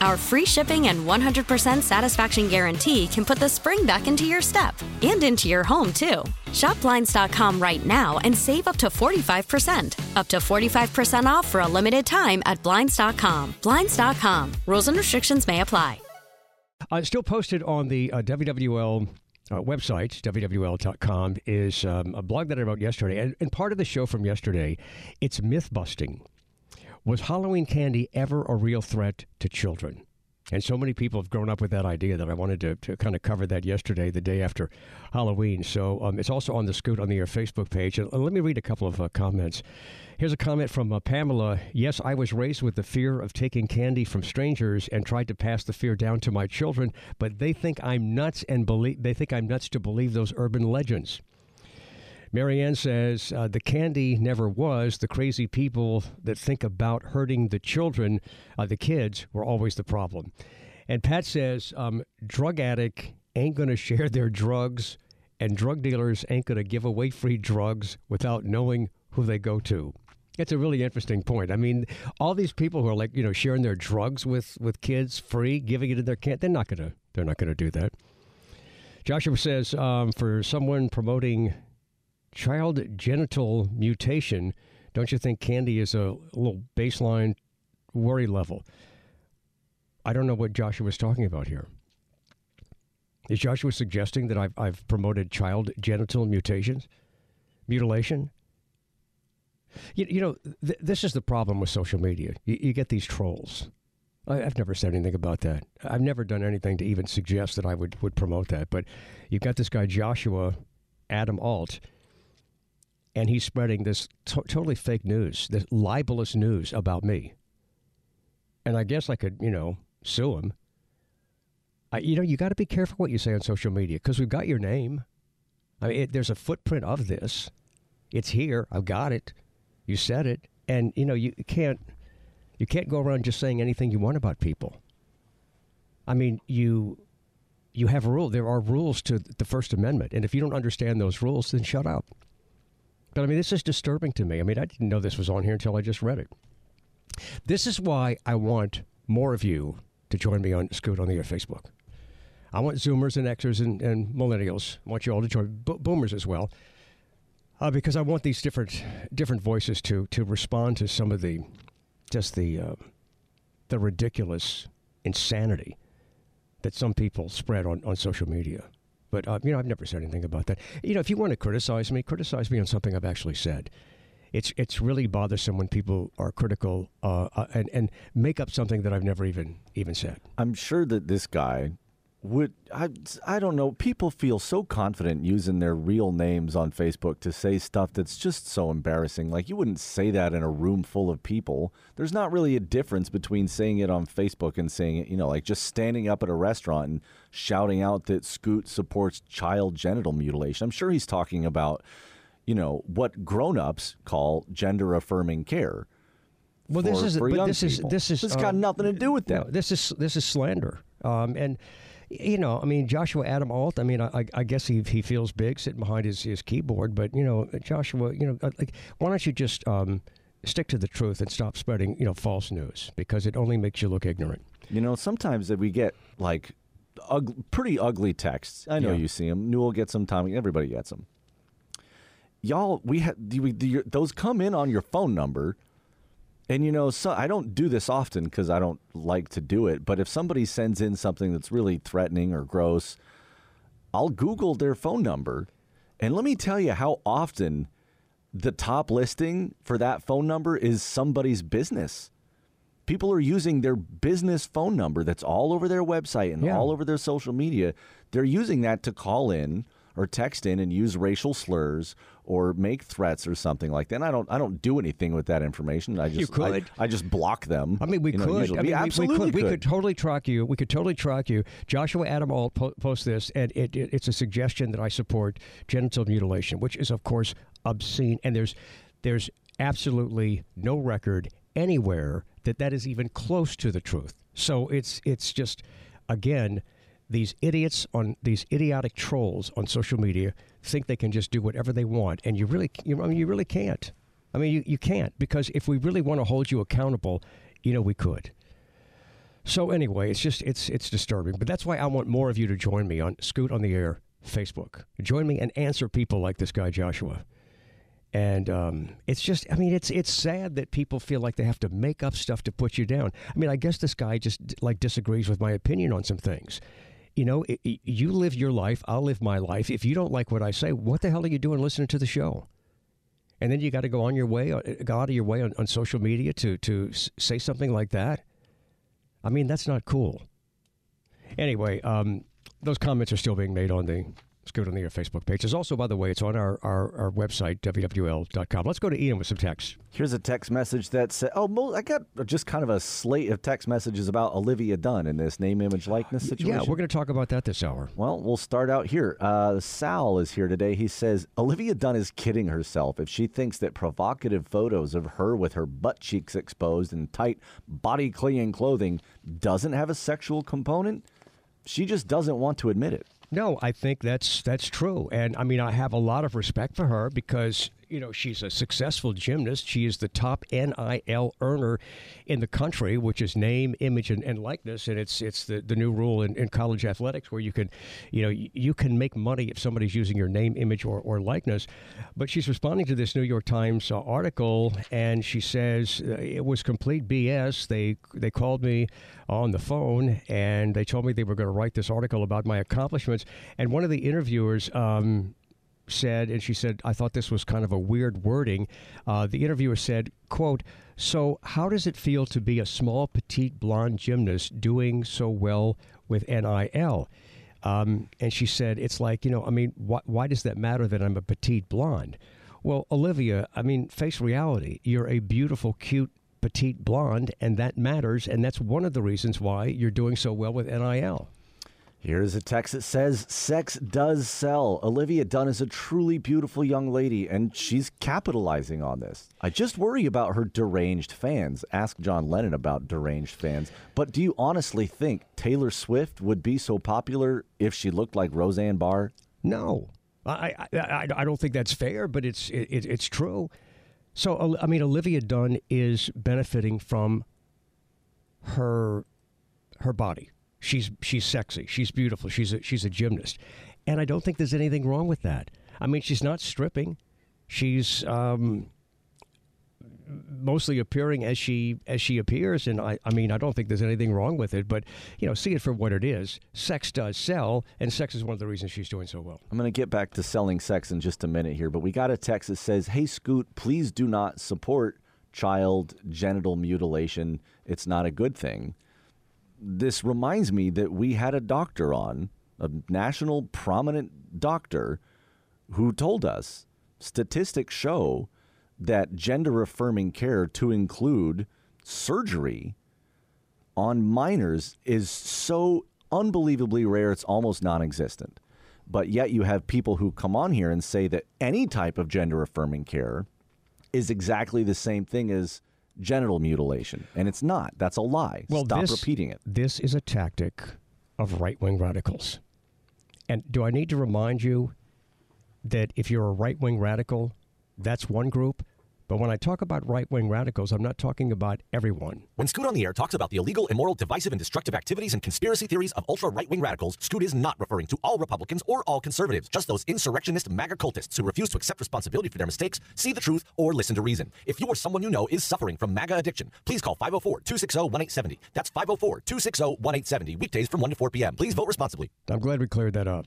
Our free shipping and 100% satisfaction guarantee can put the spring back into your step and into your home, too. Shop Blinds.com right now and save up to 45%. Up to 45% off for a limited time at Blinds.com. Blinds.com. Rules and restrictions may apply. Uh, still posted on the uh, WWL uh, website, WWL.com, is um, a blog that I wrote yesterday. And, and part of the show from yesterday, it's myth busting. Was Halloween candy ever a real threat to children? And so many people have grown up with that idea that I wanted to, to kind of cover that yesterday, the day after Halloween. So um, it's also on the Scoot on the Air Facebook page. And let me read a couple of uh, comments. Here's a comment from uh, Pamela. Yes, I was raised with the fear of taking candy from strangers and tried to pass the fear down to my children, but they think I'm nuts and believe they think I'm nuts to believe those urban legends. Marianne says uh, the candy never was. The crazy people that think about hurting the children, uh, the kids, were always the problem. And Pat says um, drug addict ain't going to share their drugs, and drug dealers ain't going to give away free drugs without knowing who they go to. That's a really interesting point. I mean, all these people who are like, you know, sharing their drugs with, with kids free, giving it to their can, they're not gonna they're not gonna do that. Joshua says um, for someone promoting child genital mutation, don't you think candy is a little baseline worry level? I don't know what Joshua was talking about here. Is Joshua suggesting that I've, I've promoted child genital mutations, mutilation? You, you know, th- this is the problem with social media. You, you get these trolls. I, have never said anything about that. I've never done anything to even suggest that I would, would promote that. But you've got this guy, Joshua Adam Alt, and he's spreading this to- totally fake news, this libelous news about me. And I guess I could, you know, sue him. I, you know, you got to be careful what you say on social media because we've got your name. I mean, it, there's a footprint of this. It's here. I've got it. You said it, and you know you can't you can't go around just saying anything you want about people. I mean, you you have a rule. There are rules to the First Amendment, and if you don't understand those rules, then shut up. But I mean, this is disturbing to me. I mean, I didn't know this was on here until I just read it. This is why I want more of you to join me on Scoot on the Air Facebook. I want Zoomers and Xers and, and Millennials. I want you all to join bo- Boomers as well uh, because I want these different different voices to to respond to some of the just the uh, the ridiculous insanity that some people spread on, on social media. But uh, you know, I've never said anything about that. You know, if you want to criticize me, criticize me on something I've actually said. It's it's really bothersome when people are critical uh, uh, and and make up something that I've never even even said. I'm sure that this guy would I I don't know people feel so confident using their real names on Facebook to say stuff that's just so embarrassing. Like you wouldn't say that in a room full of people. There's not really a difference between saying it on Facebook and saying it you know like just standing up at a restaurant and shouting out that Scoot supports child genital mutilation. I'm sure he's talking about you know what grown-ups call gender affirming care well, for, this is but this is this is this got um, nothing to do with No, that. this is this is slander. Um, and you know, I mean, Joshua Adam Alt. I mean, I, I guess he he feels big sitting behind his, his keyboard. But you know, Joshua, you know, uh, like, why don't you just um, stick to the truth and stop spreading you know false news because it only makes you look ignorant. You know, sometimes that we get like ug- pretty ugly texts. I know Yeah. you see them. Newell gets them. Tommy, everybody gets them. Y'all, we had those come in on your phone number, and you know, so I don't do this often because I don't like to do it. But if somebody sends in something that's really threatening or gross, I'll Google their phone number, and let me tell you how often the top listing for that phone number is somebody's business. People are using their business phone number that's all over their website and Yeah. all over their social media. They're using that to call in or text in and use racial slurs or make threats or something like that. And I don't I don't do anything with that information. I just You could. I, just block them. I mean, we you know, could. usually. I mean, we we- we, absolutely could. We could totally track you. We could totally track you. Joshua Adam Alt po- post this, and it, it, it's a suggestion that I support genital mutilation, which is, of course, obscene. And there's there's absolutely no record anywhere that that is even close to the truth. So it's it's just again these idiots on these idiotic trolls on social media think they can just do whatever they want, and you really you, I mean, you really can't. I mean, you, you can't because if we really want to hold you accountable, you know, we could. So anyway, it's just it's it's disturbing, but that's why I want more of you to join me on Scoot on the Air Facebook. Join me and answer people like this guy Joshua. And um, it's just, I mean, it's it's sad that people feel like they have to make up stuff to put you down. I mean, I guess this guy just like disagrees with my opinion on some things. You know, i i you live your life, I'll live my life. If you don't like what I say, what the hell are you doing listening to the show? And then you got to go on your way, uh, go out of your way on, on social media to to say something like that. I mean, that's not cool. Anyway, um, those comments are still being made on the Scoot on the Air Facebook page. There's also, by the way, it's on our, our, our website, WWL.com. Let's go to Ian with some text. Here's a text message that said, "Oh, I got just kind of a slate of text messages about Olivia Dunne in this name, image, likeness situation." Yeah, we're going to talk about that this hour. Well, we'll start out here. Uh, Sal is here today. He says Olivia Dunne is kidding herself if she thinks that provocative photos of her with her butt cheeks exposed and tight body clinging clothing doesn't have a sexual component. She just doesn't want to admit it. No, I think that's that's true, and I mean I have a lot of respect for her because you know she's a successful gymnast. She is the top NIL earner in the country, which is name, image, and, and likeness, and it's it's the, the new rule in, in college athletics where you can, you know, you, can make money if somebody's using your name, image, or, or likeness. But she's responding to this New York Times uh, article, and she says uh, it was complete BS. They they called me on the phone and they told me they were going to write this article about my accomplishments. And one of the interviewers um, said, and she said, I thought this was kind of a weird wording. Uh, the interviewer said, "quote So how does it feel to be a small, petite, blonde gymnast doing so well with NIL?" Um, and she said, "It's like you know, I mean, why, why does that matter that I'm a petite blonde?" Well, Olivia, I mean, face reality. You're a beautiful, cute, petite blonde, and that matters. And that's one of the reasons why you're doing so well with NIL. Here's a text that says, Sex does sell. Olivia Dunne is a truly beautiful young lady, and she's capitalizing on this. I just worry about her deranged fans. Ask John Lennon about deranged fans. But do you honestly think Taylor Swift would be so popular if she looked like Roseanne Barr? No, I, I, I, don't think that's fair, but it's it, it's true. So I mean, Olivia Dunne is benefiting from her her body. She's she's sexy. She's beautiful. She's a, she's a gymnast, and I don't think there's anything wrong with that. I mean, she's not stripping. She's um, mostly appearing as she as she appears, and I, I mean, I don't think there's anything wrong with it. But you know, see it for what it is. Sex does sell, and sex is one of the reasons she's doing so well. I'm going to get back to selling sex in just a minute here, but we got a text that says, Hey, Scoot, please do not support child genital mutilation. It's not a good thing. This reminds me that we had a doctor on, a national prominent doctor, who told us statistics show that gender affirming care, to include surgery on minors, is so unbelievably rare, it's almost non existent. But yet you have people who come on here and say that any type of gender affirming care is exactly the same thing as genital mutilation. And it's not. That's a lie. Stop this, repeating it. This is a tactic of right wing radicals. And do I need to remind you that if you're a right wing radical, that's one group, But when I talk about right wing radicals, I'm not talking about everyone. When Scoot on the Air talks about the illegal, immoral, divisive, and destructive activities and conspiracy theories of ultra right wing radicals, Scoot is not referring to all Republicans or all conservatives, just those insurrectionist MAGA cultists who refuse to accept responsibility for their mistakes, see the truth, or listen to reason. If you or someone you know is suffering from MAGA addiction, please call 504 260 1870. That's 504 260 1870, weekdays from 1 to 4 p.m. Please vote responsibly. I'm glad we cleared that up.